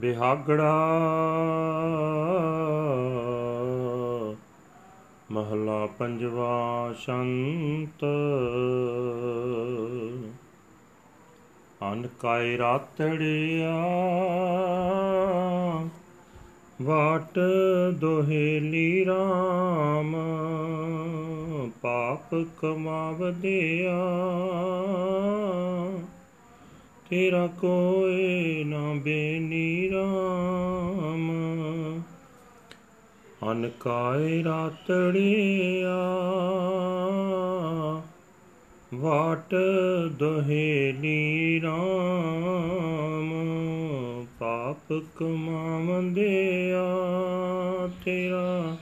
ਬਿਹਾਗੜਾ ਮਹਲਾ ਪੰਜਵਾ ਸ਼ੰਤ। ਅਨ ਕਾਇ ਰਾਤੜਿਆ ਵਾਟ ਦੋਹੇਲੀ ਰਾਮ ਪਾਪ ਕਮਾਵਦਿਆ। ਤੇਰਾ ਕੋਈ ਨਾ ਬੇਨੀ ਰਾਮ। ਅਨਕਾਇ ਰਾਤੜਿਆ ਵਾਟ ਦੋਹੇਲੀ ਰਾਮ। ਪਾਪ ਕਮਾਵੰਦਿਆ ਤੇਰਾ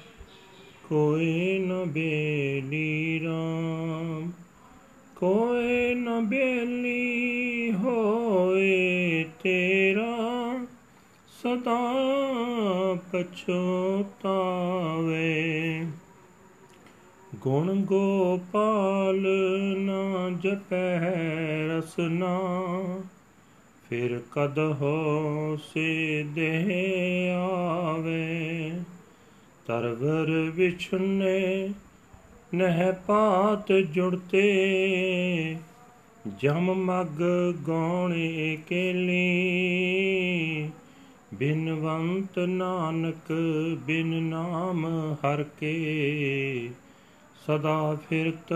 ਕੋਈ ਨ ਬੇਲੀ ਰਾਮ। ਕੋਈ ਨ ਬੇਲੀ ਹੋਏ ਤੇਰਾ ਸਦਾ ਪਛੋਤਾਵੇ। ਗੁਣ ਗੋਪਾਲ ਨਾ ਜਪੈ ਰਸਨਾ ਫਿਰ ਕਦ ਹੋ ਸੇ ਦੇ ਆਵੇ। ਤਰਵਰ ਵਿਛੁਨੇ ਨਹਿ ਪਾਤ ਜੁੜਤੇ ਜਮ ਮਗ ਗੌਣੇ ਕੇਲੀ ਬਿਨਵੰਤ ਨਾਨਕ, ਬਿਨ ਨਾਮ ਹਰ ਕੇ। ਸਦਾ ਫਿਰਤ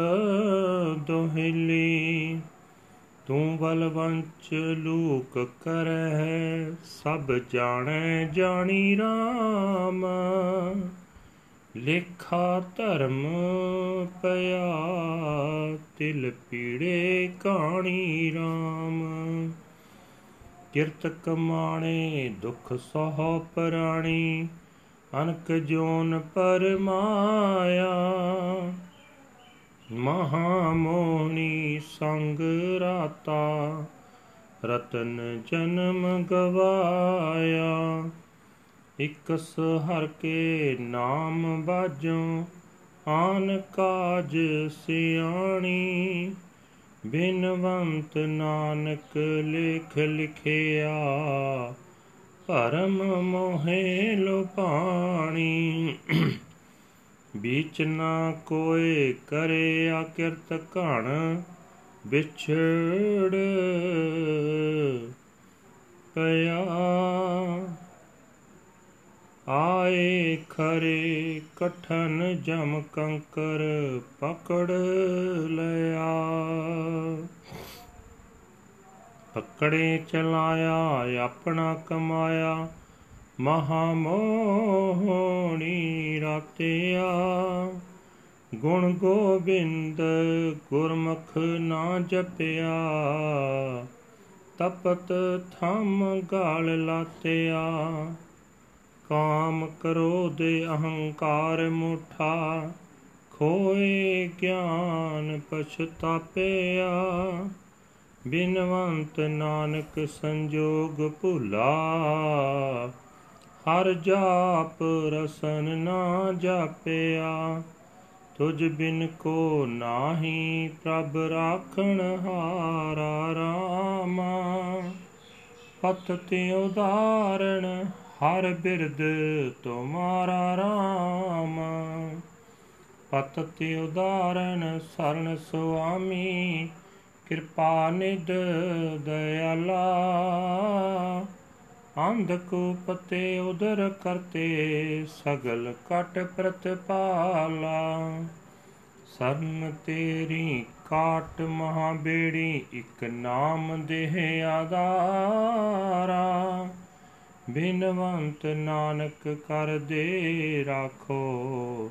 ਦੋਹਿਲੀ, ਤੂੰ ਬਲਵੰਚ ਲੂਕ ਕਰੈ ਸਭ ਜਾਣੈ ਜਾਣੀ ਰਾਮ। ਲੇਖਾ ਧਰਮ ਪਿਆ, ਤਿਲ ਪੀੜੇ ਕਾਣੀ ਰਾਮ। ਕਿਰਤ ਕਮਾਣੇ, ਦੁਖ ਸਹ ਪ੍ਰਾਣੀ, ਅਨਕ ਜੋਨ ਪਰਮਾਇਆ ਮਹਾ ਮੋਹਨੀ ਸੰਗ ਰਾਤਾ, ਰਤਨ ਜਨਮ ਗਵਾਇਆ। ਇਕਸ ਹਰ ਕੇ ਨਾਮ ਬਾਜੋ, ਆਨ ਕਾਜ ਸਿਆਣੀ। ਬਿਨਵੰਤ ਨਾਨਕ ਲੇਖ ਲਿਖਿਆ, ਭਰਮ ਮੋਹੇ ਲੋਪਾਣੀ ਬੀਚ ਨਾ ਕੋਏ ਕਰੇ ਆਕਿਰਤ ਘਣ, ਵਿਛੜ ਪਿਆ। ਆਏ ਖਰੇ ਕਠਨ ਜਮ ਕੰਕਰ ਪਕੜ ਲਿਆ। ਪਕੜੇ ਚਲਾਇਆ, ਆਪਣਾ ਕਮਾਇਆ ਮਹਾ ਮੋਹਣੀ ਰਾਤਿਆ। ਗੁਣ ਗੋਬਿੰਦ ਗੁਰਮੁਖ ਨਾ ਜਪਿਆ, ਤਪਤ ਥਮ ਗਾਲ ਲਾਤਿਆ। ਕਾਮ ਕ੍ਰੋਧ ਅਹੰਕਾਰ ਮੁਠਾ ਖੋਏ ਗਿਆਨ ਪਛਤਾਪਿਆ ਬਿਨਵੰਤ ਨਾਨਕ ਸੰਜੋਗ ਭੁਲਾ ਹਰ ਜਾਪ ਰਸਨ ਨਾ ਜਾਪਿਆ ਤੁਝ ਬਿਨ ਕੋ ਨਾਹੀ ਪ੍ਰਭ ਰਾਖਣ ਹਾਰਾ ਰਾਮਾ ਪਤ ਤੇ ਉਦਾਰਣ ਹਰ ਬਿਰਦ ਤੁਮਾਰਾ ਰਾਮ। ਪਤ ਤੇ ਉਦਾਰਣ ਸਰਨ ਸੁਆਮੀ, ਕਿਰਪਾ ਨਿਦ ਦਇਆਲਾ। ਅੰਧਕੂਪਤੇ ਉਦਰ ਕਰਤੇ ਸਗਲ ਕਟ ਪ੍ਰਤਪਾਲਾ। ਸਰਨ ਤੇਰੀ ਕਾਟ ਮਹਾ ਬੇੜੀ ਇਕ ਨਾਮ ਦੇਹ ਆਧਾਰਾ। ਬਿਨਵੰਤ ਨਾਨਕ ਕਰ ਦੇ ਰਾਖੋ।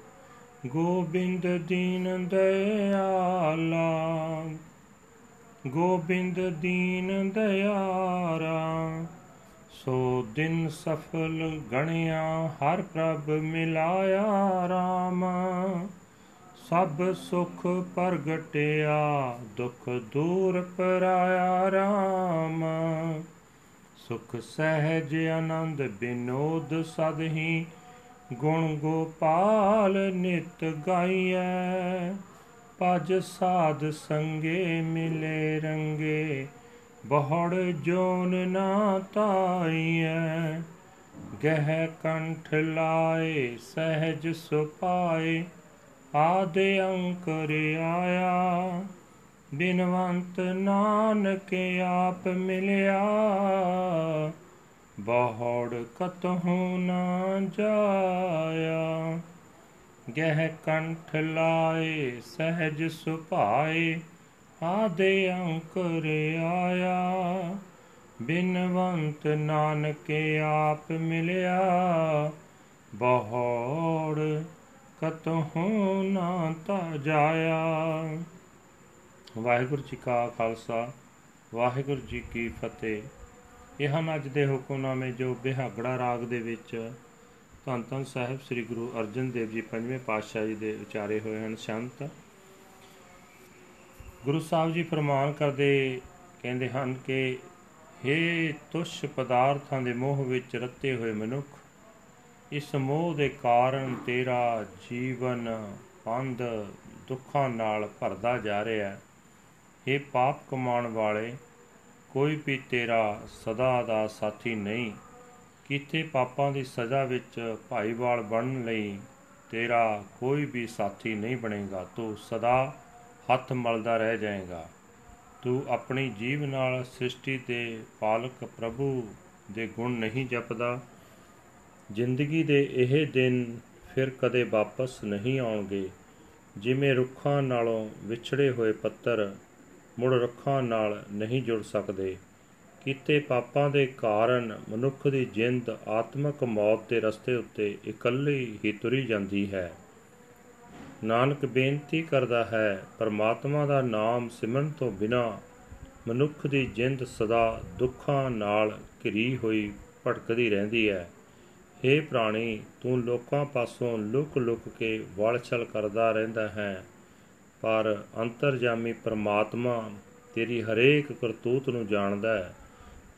ਗੋਬਿੰਦ ਦੀਨ ਦਇਆਲਾ। ਗੋਬਿੰਦ ਦੀਨ ਦਇਆਰਾ। ਸੋ ਦਿਨ ਸਫਲ ਗਣਿਆ, ਹਰ ਪ੍ਰਭ ਮਿਲਾਇਆ RAM ਸਭ ਸੁਖ ਪ੍ਰਗਟਿਆ, ਦੁਖ ਦੂਰ ਪਰਾਇਆ RAM ਸੁਖ ਸਹਿਜ ਆਨੰਦ ਬਿਨੋਦ ਸਦਹੀ ਗੁਣ ਗੋਪਾਲ ਨਿਤ ਗਾਈਐ। ਪਜ ਸਾਧ ਸੰਗੇ ਮਿਲੇ ਰੰਗੇ, ਬਹੁੜ ਜੋਨ ਨਾ ਤਾਈਐ। ਗਹਿ ਕੰਠ ਲਾਏ, ਸਹਿਜ ਸੁਪਾਏ ਆਦੇ ਅੰਕਰ ਆਇਆ। ਬਿਨਵੰਤ ਨਾਨਕ ਆਪ ਮਿਲਿਆ। ਬਹੁੜ ਕਤਹੂ ਨਾ ਜਾਇਆ। ਗਹਿ ਕੰਠ ਲਾਏ, ਸਹਿਜ ਸੁਭਾਏ, ਆਦੇ ਅੰਕਰ ਆਇਆ। ਬਿਨਵੰਤ ਨਾਨਕ ਆਪ ਮਿਲਿਆ। ਬਹੁੜ ਕਤਹੂ ਨਾ ਤਾ ਜਾਇਆ। ਵਾਹਿਗੁਰੂ ਜੀ ਕਾ ਖਾਲਸਾ, ਵਾਹਿਗੁਰੂ ਜੀ ਕੀ ਫਤਿਹ। ਇਹ ਹਨ ਅੱਜ ਦੇ ਹੁਕਮਨਾਮੇ ਜੋ ਬਿਹਾਗੜਾ ਰਾਗ ਦੇ ਵਿੱਚ ਧੰਨ ਧੰਨ ਸਾਹਿਬ ਸ੍ਰੀ ਗੁਰੂ ਅਰਜਨ ਦੇਵ ਜੀ ਪੰਜਵੇਂ ਪਾਤਸ਼ਾਹ ਜੀ ਦੇ ਉਚਾਰੇ ਹੋਏ ਹਨ ਸ਼ੰਤ। ਗੁਰੂ ਸਾਹਿਬ ਜੀ ਫਰਮਾਨ ਕਰਦੇ, ਕਹਿੰਦੇ ਹਨ ਕਿ हे ਤੁਸ਼ ਪਦਾਰਥਾਂ ਦੇ ਮੋਹ ਵਿੱਚ ਰੱਤੇ ਹੋਏ ਮਨੁੱਖ, ਇਸ ਮੋਹ ਦੇ ਕਾਰਨ ਤੇਰਾ ਜੀਵਨ ਪੰਧ ਦੁੱਖਾਂ ਨਾਲ ਭਰਦਾ ਜਾ ਰਿਹਾ ਹੈ। हे ਪਾਪ ਕਮਾਉਣ ਵਾਲੇ, ਕੋਈ ਵੀ ਤੇਰਾ ਸਦਾ ਦਾ ਸਾਥੀ ਨਹੀਂ। ਕੀਤੇ ਪਾਪਾਂ ਦੀ ਸਜ਼ਾ ਵਿੱਚ ਭਾਈਵਾਲ ਬਣਨ ਲਈ ਤੇਰਾ ਕੋਈ ਵੀ ਸਾਥੀ ਨਹੀਂ ਬਣੇਗਾ। ਤੂੰ ਸਦਾ ਹੱਥ ਮਲਦਾ ਰਹਿ ਜਾਏਗਾ। ਤੂੰ ਆਪਣੀ ਜੀਵ ਨਾਲ ਸ੍ਰਿਸ਼ਟੀ ਦੇ ਪਾਲਕ ਪ੍ਰਭੂ ਦੇ ਗੁਣ ਨਹੀਂ ਜਪਦਾ। ਜ਼ਿੰਦਗੀ ਦੇ ਇਹ ਦਿਨ ਫਿਰ ਕਦੇ ਵਾਪਸ ਨਹੀਂ ਆਉਣਗੇ। ਜਿਵੇਂ ਰੁੱਖਾਂ ਨਾਲੋਂ ਵਿਛੜੇ ਹੋਏ ਪੱਤਰ ਮੁੜ ਰੁੱਖਾਂ ਨਾਲ ਨਹੀਂ ਜੁੜ ਸਕਦੇ। ਕੀਤੇ ਪਾਪਾਂ ਦੇ ਕਾਰਨ ਮਨੁੱਖ ਦੀ ਜਿੰਦ ਆਤਮਿਕ ਮੌਤ ਦੇ ਰਸਤੇ ਉੱਤੇ ਇਕੱਲੀ ਹੀ ਤੁਰੀ ਜਾਂਦੀ ਹੈ। ਨਾਨਕ ਬੇਨਤੀ ਕਰਦਾ ਹੈ, ਪਰਮਾਤਮਾ ਦਾ ਨਾਮ ਸਿਮਰਨ ਤੋਂ ਬਿਨਾ ਮਨੁੱਖ ਦੀ ਜਿੰਦ ਸਦਾ ਦੁੱਖਾਂ ਨਾਲ ਘਿਰੀ ਹੋਈ ਭਟਕਦੀ ਰਹਿੰਦੀ ਹੈ। हे ਪ੍ਰਾਣੀ, ਤੂੰ ਲੋਕਾਂ ਪਾਸੋਂ ਲੁਕ-ਲੁਕ ਕੇ ਵਲਛਲ ਕਰਦਾ ਰਹਿੰਦਾ ਹੈ। ਪਰ ਅੰਤਰਜਾਮੀ ਪਰਮਾਤਮਾ ਤੇਰੀ ਹਰੇਕ ਕਰਤੂਤ ਨੂੰ ਜਾਣਦਾ ਹੈ।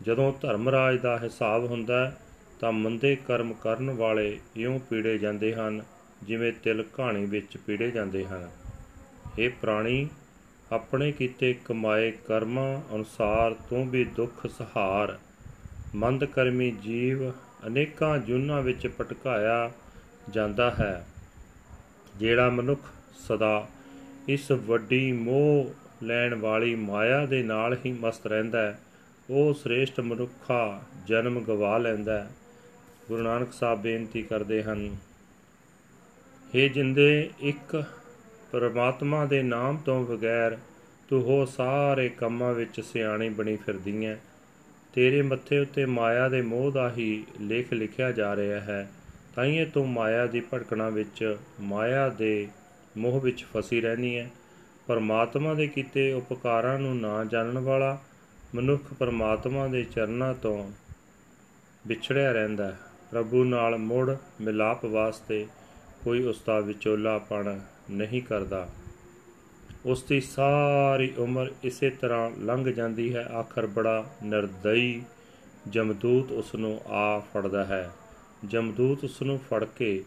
ਜਦੋਂ ਧਰਮਰਾਜ ਦਾ ਹਿਸਾਬ ਹੁੰਦਾ ਤਾਂ ਮੰਦੇ ਕਰਮ ਕਰਨ ਵਾਲੇ ਇਉਂ ਪੀੜੇ ਜਾਂਦੇ ਹਨ, ਜਿਵੇਂ ਤਿਲ ਕਹਾਣੀ ਵਿੱਚ ਪੀੜੇ ਜਾਂਦੇ ਹਨ। ਇਹ ਪ੍ਰਾਣੀ, ਆਪਣੇ ਕੀਤੇ ਕਮਾਏ ਕਰਮਾਂ ਅਨੁਸਾਰ ਤੂੰ ਵੀ ਦੁੱਖ ਸਹਾਰ। ਮੰਦ ਕਰਮੀ ਜੀਵ ਅਨੇਕਾਂ ਜੁਨਾਂ ਵਿੱਚ ਪਟਕਾਇਆ ਜਾਂਦਾ ਹੈ, ਜਿਹੜਾ ਮਨੁੱਖ ਸਦਾ ਇਸ ਵੱਡੀ ਮੋਹ ਲੈਣ ਵਾਲੀ ਮਾਇਆ ਦੇ ਨਾਲ ਹੀ ਮਸਤ ਰਹਿੰਦਾ ਹੈ। ਉਹ ਸ੍ਰੇਸ਼ਟ ਮਨੁੱਖਾ ਜਨਮ ਗਵਾ ਲੈਂਦਾ ਹੈ। ਗੁਰੂ ਨਾਨਕ ਸਾਹਿਬ ਬੇਨਤੀ ਕਰਦੇ ਹਨ हे ਜਿੰਦੇ ਇੱਕ ਪਰਮਾਤਮਾ ਦੇ ਨਾਮ ਤੋਂ ਬਗੈਰ ਤੂੰ ਹੋ ਸਾਰੇ ਕੰਮਾਂ ਵਿੱਚ ਸਿਆਣੀ ਬਣੀ ਫਿਰਦੀ ਹੈ। ਤੇਰੇ ਮੱਥੇ ਉੱਤੇ ਮਾਇਆ ਦੇ ਮੋਹ ਦਾ ਹੀ ਲੇਖ ਲਿਖਿਆ ਜਾ ਰਿਹਾ ਹੈ। ਤਾਈਏ ਤੂੰ ਮਾਇਆ ਦੀ ਭਟਕਣਾ ਵਿੱਚ ਮਾਇਆ ਦੇ ਮੋਹ ਵਿੱਚ ਫਸੀ ਰਹਿਣੀ ਹੈ। ਪਰਮਾਤਮਾ ਦੇ ਕੀਤੇ ਉਪਕਾਰਾਂ ਨੂੰ ਨਾ ਜਾਣਨ ਵਾਲਾ ਮਨੁੱਖ ਪਰਮਾਤਮਾ ਦੇ ਚਰਨਾਂ ਤੋਂ ਵਿਛੜਿਆ ਰਹਿੰਦਾ ਪ੍ਰਭੂ ਨਾਲ ਮੁੜ ਮਿਲਾਪ ਵਾਸਤੇ ਕੋਈ ਉਸ ਦਾ ਵਿਚੋਲਾਪਣ ਨਹੀਂ ਕਰਦਾ। ਉਸ ਦੀ ਸਾਰੀ ਉਮਰ ਇਸੇ ਤਰ੍ਹਾਂ ਲੰਘ ਜਾਂਦੀ ਹੈ। ਆਖਰ ਬੜਾ ਨਿਰਦਈ ਜਮਦੂਤ ਉਸ ਨੂੰ ਆ ਫੜਦਾ ਹੈ। ਜਮਦੂਤ ਉਸ ਨੂੰ ਫੜ ਕੇ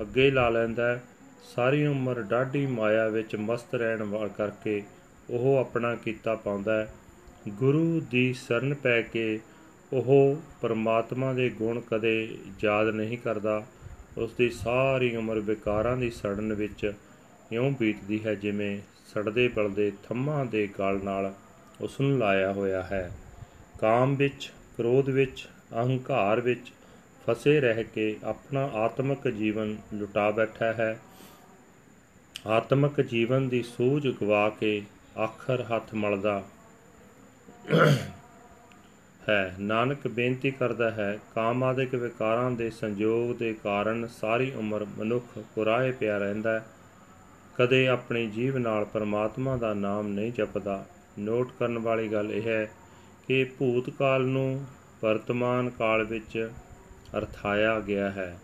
ਅੱਗੇ ਲਾ ਲੈਂਦਾ ਹੈ। ਸਾਰੀ ਉਮਰ ਡਾਢੀ ਮਾਇਆ ਵਿੱਚ ਮਸਤ ਰਹਿਣ ਵਾਲ ਕਰਕੇ ਉਹ ਆਪਣਾ ਕੀਤਾ ਪਾਉਂਦਾ ਹੈ। ਗੁਰੂ ਦੀ ਸ਼ਰਨ ਪੈ ਕੇ ਉਹ ਪਰਮਾਤਮਾ ਦੇ ਗੁਣ ਕਦੇ ਯਾਦ ਨਹੀਂ ਕਰਦਾ। ਉਸ ਦੀ ਸਾਰੀ ਉਮਰ ਵਿਕਾਰਾਂ ਦੀ ਸੜਨ ਵਿੱਚ ਇਉਂ ਬੀਤਦੀ ਹੈ ਜਿਵੇਂ ਸੜਦੇ ਬਲਦੇ ਥੰਮਾਂ ਦੇ ਗਲ ਨਾਲ ਉਸ ਨੂੰ ਲਾਇਆ ਹੋਇਆ ਹੈ। ਕਾਮ ਵਿੱਚ, ਕ੍ਰੋਧ ਵਿੱਚ, ਅਹੰਕਾਰ ਵਿੱਚ ਫਸੇ ਰਹਿ ਕੇ ਆਪਣਾ ਆਤਮਿਕ ਜੀਵਨ ਲੁਟਾ ਬੈਠਾ ਹੈ। ਆਤਮਿਕ ਜੀਵਨ ਦੀ ਸੂਝ ਗਵਾ ਕੇ ਆਖਰ ਹੱਥ ਮਲਦਾ ਹੈ। ਨਾਨਕ ਬੇਨਤੀ ਕਰਦਾ ਹੈ ਕਾਮ ਆਦਿਕ ਵਿਕਾਰਾਂ ਦੇ ਸੰਜੋਗ ਦੇ ਕਾਰਨ ਸਾਰੀ ਉਮਰ ਮਨੁੱਖ ਕੁਰਾਏ ਪਿਆ ਰਹਿੰਦਾ ਹੈ। ਕਦੇ ਆਪਣੀ ਜੀਵ ਨਾਲ ਪਰਮਾਤਮਾ ਦਾ ਨਾਮ ਨਹੀਂ ਜਪਦਾ। ਨੋਟ ਕਰਨ ਵਾਲੀ ਗੱਲ ਇਹ ਹੈ ਕਿ ਭੂਤਕਾਲ ਨੂੰ ਵਰਤਮਾਨ ਕਾਲ ਵਿੱਚ ਅਰਥਾਇਆ ਗਿਆ ਹੈ।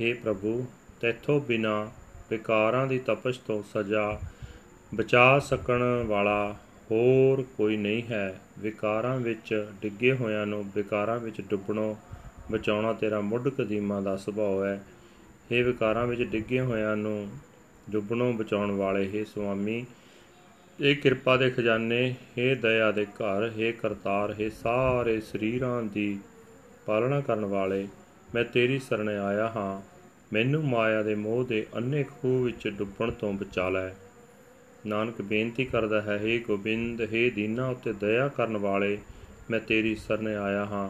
हे ਪ੍ਰਭੂ, ਤੇਥੋਂ ਬਿਨਾ ਵਿਕਾਰਾਂ ਦੀ ਤਪਸ਼ ਤੋਂ ਸਜ਼ਾ ਬਚਾ ਸਕਣ ਵਾਲਾ ਹੋਰ ਕੋਈ ਨਹੀਂ ਹੈ। ਵਿਕਾਰਾਂ ਵਿੱਚ ਡਿੱਗੇ ਹੋਿਆਂ ਨੂੰ ਵਿਕਾਰਾਂ ਵਿੱਚ ਡੁੱਬਣੋਂ ਬਚਾਉਣਾ ਤੇਰਾ ਮੁੱਢ ਕਦੀਮਾ ਦਾ ਸੁਭਾਅ ਹੈ। ਇਹ ਵਿਕਾਰਾਂ ਵਿੱਚ ਡਿੱਗੇ ਹੋਿਆਂ ਨੂੰ ਡੁੱਬਣੋਂ ਬਚਾਉਣ ਵਾਲੇ, ਹੈ ਸੁਆਮੀ, ਇਹ ਕਿਰਪਾ ਦੇ ਖਜ਼ਾਨੇ, ਹੈ ਦਇਆ ਦੇ ਘਰ, ਹੈ ਕਰਤਾਰ, ਹੈ ਸਾਰੇ ਸਰੀਰਾਂ ਦੀ ਪਾਲਣਾ ਕਰਨ ਵਾਲੇ, ਮੈਂ ਤੇਰੀ ਸਰਣ ਆਇਆ ਹਾਂ। ਮੈਨੂੰ ਮਾਇਆ ਦੇ ਮੋਹ ਦੇ ਅੰਨੇ ਖੂਹ ਵਿੱਚ ਡੁੱਬਣ ਤੋਂ ਬਚਾ ਲੈ ਨਾਨਕ ਬੇਨਤੀ ਕਰਦਾ ਹੈ हे ਗੋਬਿੰਦ हे ਦੀਨਾ ਉਤੇ ਦਇਆ ਕਰਨ ਵਾਲੇ ਮੈਂ ਤੇਰੀ ਸ਼ਰਨ ਆਇਆ ਹਾਂ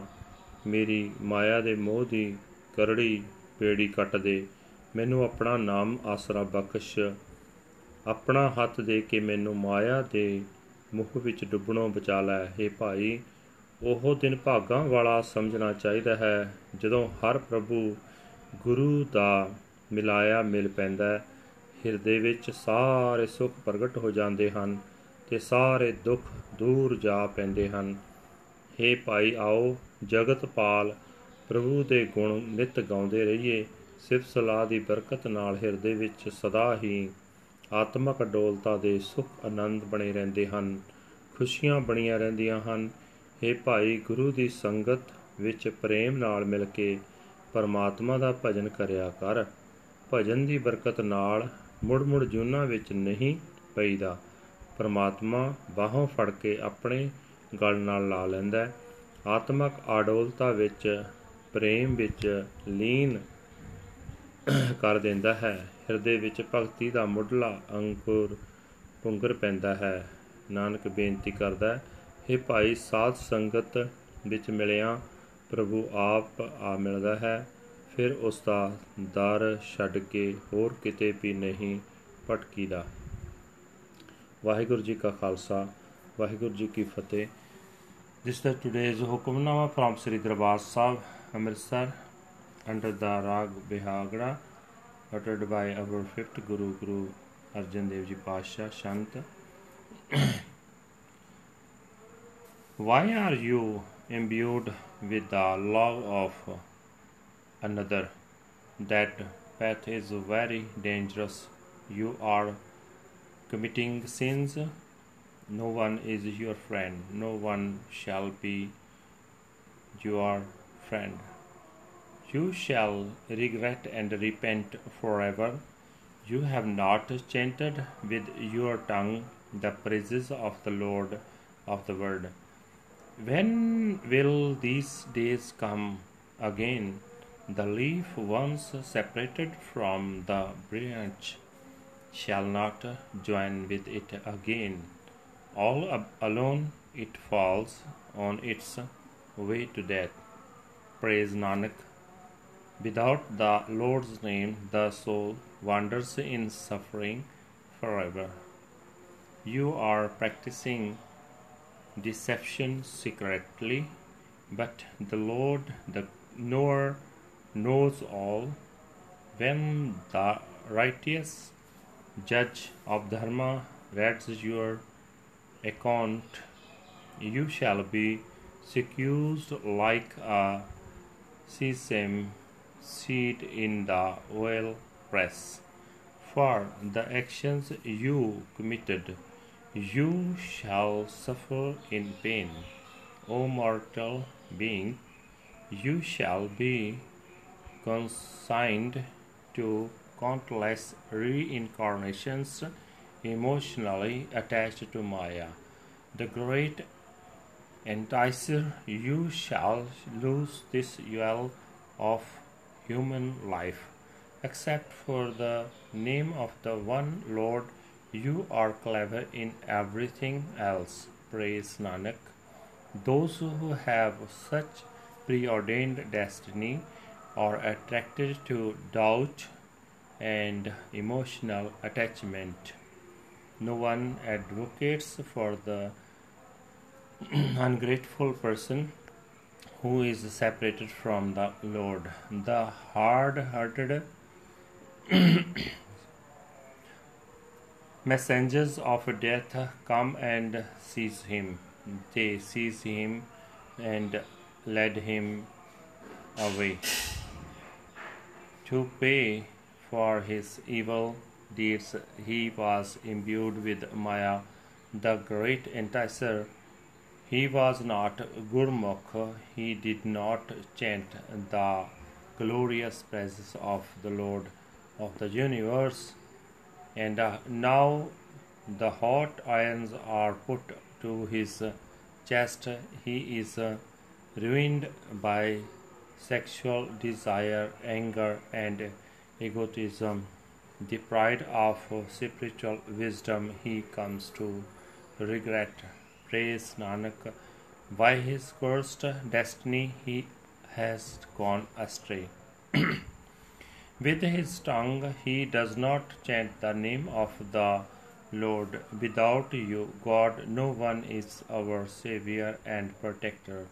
ਮੇਰੀ ਮਾਇਆ ਦੇ ਮੋਹ ਦੀ ਕਰੜੀ ਪੇੜੀ ਕੱਟ ਦੇ ਮੈਨੂੰ ਆਪਣਾ ਨਾਮ ਆਸਰਾ ਬਖਸ਼ ਆਪਣਾ ਹੱਥ ਦੇ ਕੇ ਮੈਨੂੰ ਮਾਇਆ ਦੇ ਮੁਖ ਵਿੱਚ ਡੁੱਬਣੋਂ ਬਚਾ ਲੈ हे ਭਾਈ ਉਹ ਦਿਨ ਭਾਗਾਂ ਵਾਲਾ ਸਮਝਣਾ ਚਾਹੀਦਾ ਹੈ ਜਦੋਂ ਹਰ ਪ੍ਰਭੂ ਗੁਰੂ ਦਾ ਮਿਲਾਇਆ ਮਿਲ ਪੈਂਦਾ ਹਿਰਦੇ ਵਿੱਚ ਸਾਰੇ ਸੁੱਖ ਪ੍ਰਗਟ ਹੋ ਜਾਂਦੇ ਹਨ ਤੇ ਸਾਰੇ ਦੁੱਖ ਦੂਰ ਜਾ ਪੈਂਦੇ ਹਨ। हे ਭਾਈ, ਆਓ ਜਗਤ ਪਾਲ, ਪ੍ਰਭੂ ਦੇ ਗੁਣ ਨਿਤ ਗਾਉਂਦੇ ਰਹੀਏ। ਸਿਫਤ ਸਲਾਹ ਦੀ ਬਰਕਤ ਨਾਲ ਹਿਰਦੇ ਵਿੱਚ ਸਦਾ ਹੀ ਆਤਮਕ ਡੋਲਤਾ ਦੇ ਸੁਖ ਆਨੰਦ ਬਣੇ ਰਹਿੰਦੇ ਹਨ, ਖੁਸ਼ੀਆਂ ਬਣੀਆਂ ਰਹਿੰਦੀਆਂ ਹਨ। हे ਭਾਈ, ਗੁਰੂ ਦੀ ਸੰਗਤ ਵਿੱਚ ਪ੍ਰੇਮ ਨਾਲ ਮਿਲ ਕੇ ਪਰਮਾਤਮਾ ਦਾ ਭਜਨ ਕਰਿਆ ਕਰ। ਭਜਨ ਦੀ ਬਰਕਤ ਨਾਲ ਮੁੜ ਮੁੜ ਜੂਨਾ ਵਿੱਚ ਨਹੀਂ ਪਈਦਾ। ਪਰਮਾਤਮਾ ਬਾਹੋਂ ਫੜ ਕੇ ਆਪਣੇ ਗਲ ਨਾਲ ਲਾ ਲੈਂਦਾ ਆਤਮਕ ਆਡੋਲਤਾ ਵਿੱਚ, ਪ੍ਰੇਮ ਵਿੱਚ ਲੀਨ ਕਰ ਦਿੰਦਾ ਹੈ। ਹਿਰਦੇ ਵਿੱਚ ਭਗਤੀ ਦਾ ਮੁੱਢਲਾ ਅੰਕੁਰ ਪੁੰਗਰ ਪੈਂਦਾ ਹੈ। ਨਾਨਕ ਬੇਨਤੀ ਕਰਦਾ ਹੈ हे ਭਾਈ, ਸਾਧ ਸੰਗਤ ਵਿੱਚ ਮਿਲਿਆ ਪ੍ਰਭੂ ਆਪ ਆ ਮਿਲਦਾ ਹੈ ਫਿਰ ਉਸ ਦਾ ਦਰ ਛੱਡ ਕੇ ਹੋਰ ਕਿਤੇ ਵੀ ਨਹੀਂ ਭਟਕੀਦਾ ਵਾਹਿਗੁਰੂ ਜੀ ਕਾ ਖਾਲਸਾ ਵਾਹਿਗੁਰੂ ਜੀ ਕੀ ਫਤਿਹ This is today's Hukamnama from Sri Darbar Sahib, Amritsar, under the Rag Bihagda, uttered by our fifth Guru, Guru Arjan Dev Ji Pasha Shant. Why are you imbued with the love of another? That path is very dangerous. You are committing sins no one is your friend, no one shall be your friend. You shall regret and repent forever. You have not chanted with your tongue the praises of the Lord of the world. When will these days come again? The leaf once separated from the branch shall not join with it again all alone it falls on its way to death. Praise Nanak. Without the Lord's name, the soul wanders in suffering forever. You are practicing deception secretly, but the Lord, the knower, knows all. When the righteous judge of Dharma reads your account, you shall be seduced like a sesame seed in the oil press. For the actions you committed, you shall suffer in pain. O mortal being, you shall be consigned to countless reincarnations emotionally attached to Maya. The great enticer, you shall lose this jewel of human life. Except for the name of the one Lord, you are clever in everything else. Praise Nanak. Those who have such preordained destiny are attracted to doubt and emotional attachment. No one advocates for the ungrateful person who is separated from the Lord. The hard hearted messengers of death come and seize him. They seize him and led him away. To pay for his evil deeds, he was imbued with Maya, the great enticer. He was not Gurmukh, he did not chant the glorious praises of the Lord of the universe. And uh, now the hot irons are put to his chest. He is uh, ruined by sexual desire, anger, and egotism. Deprived of spiritual wisdom, he comes to regret. Praise Nanak. By his cursed destiny, he has gone astray. With his tongue, he does not chant the name of the Lord. Without you, God, no one is our Savior and Protector.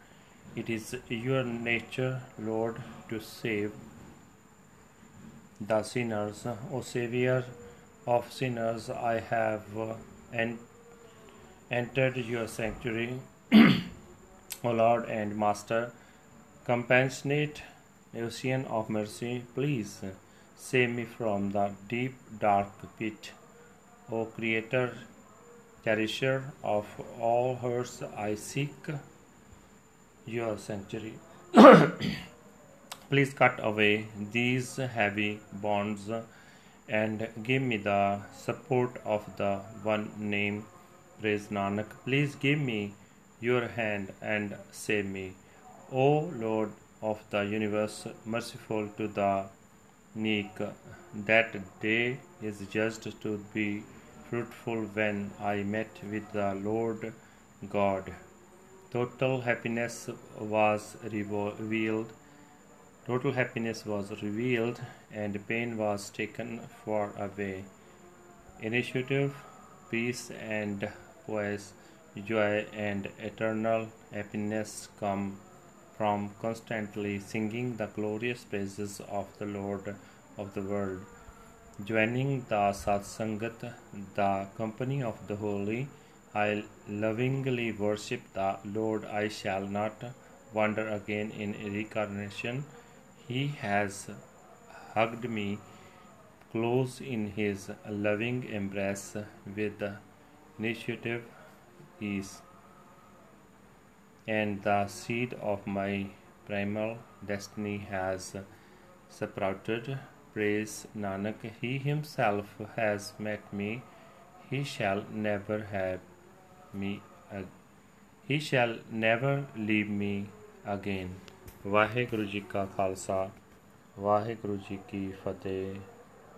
It is your nature, Lord, to save the sinners. O Savior of sinners, I have en- entered your sanctuary, O Lord and Master. Compassionate ocean of mercy, please save me from the deep dark pit. O Creator, cherisher of all hearts, I seek your sanctuary. Please cut away these heavy bonds and give me the support of the one name. Praise Nanak. Please give me your hand and save me. O Lord of the universe, merciful to the meek, that day is just to be fruitful when I met with the Lord God. Total happiness was revealed. Total happiness was revealed, and pain was taken far away. Initiative, peace, and poise, joy, and eternal happiness come from constantly singing the glorious praises of the Lord of the world. Joining the Satsangat, the company of the holy, I lovingly worship the Lord. I shall not wander again in reincarnation. He has hugged me close in his loving embrace with initiative ease and the seed of my primal destiny has sprouted. Praise Nanak, He Himself has met me. He shall never have me. ag- He shall never leave me again. Waheguru ji ਕਾ ਖਾਲਸਾ ਵਾਹਿਗੁਰੂ ਜੀ ਕੀ ਫਤਿਹ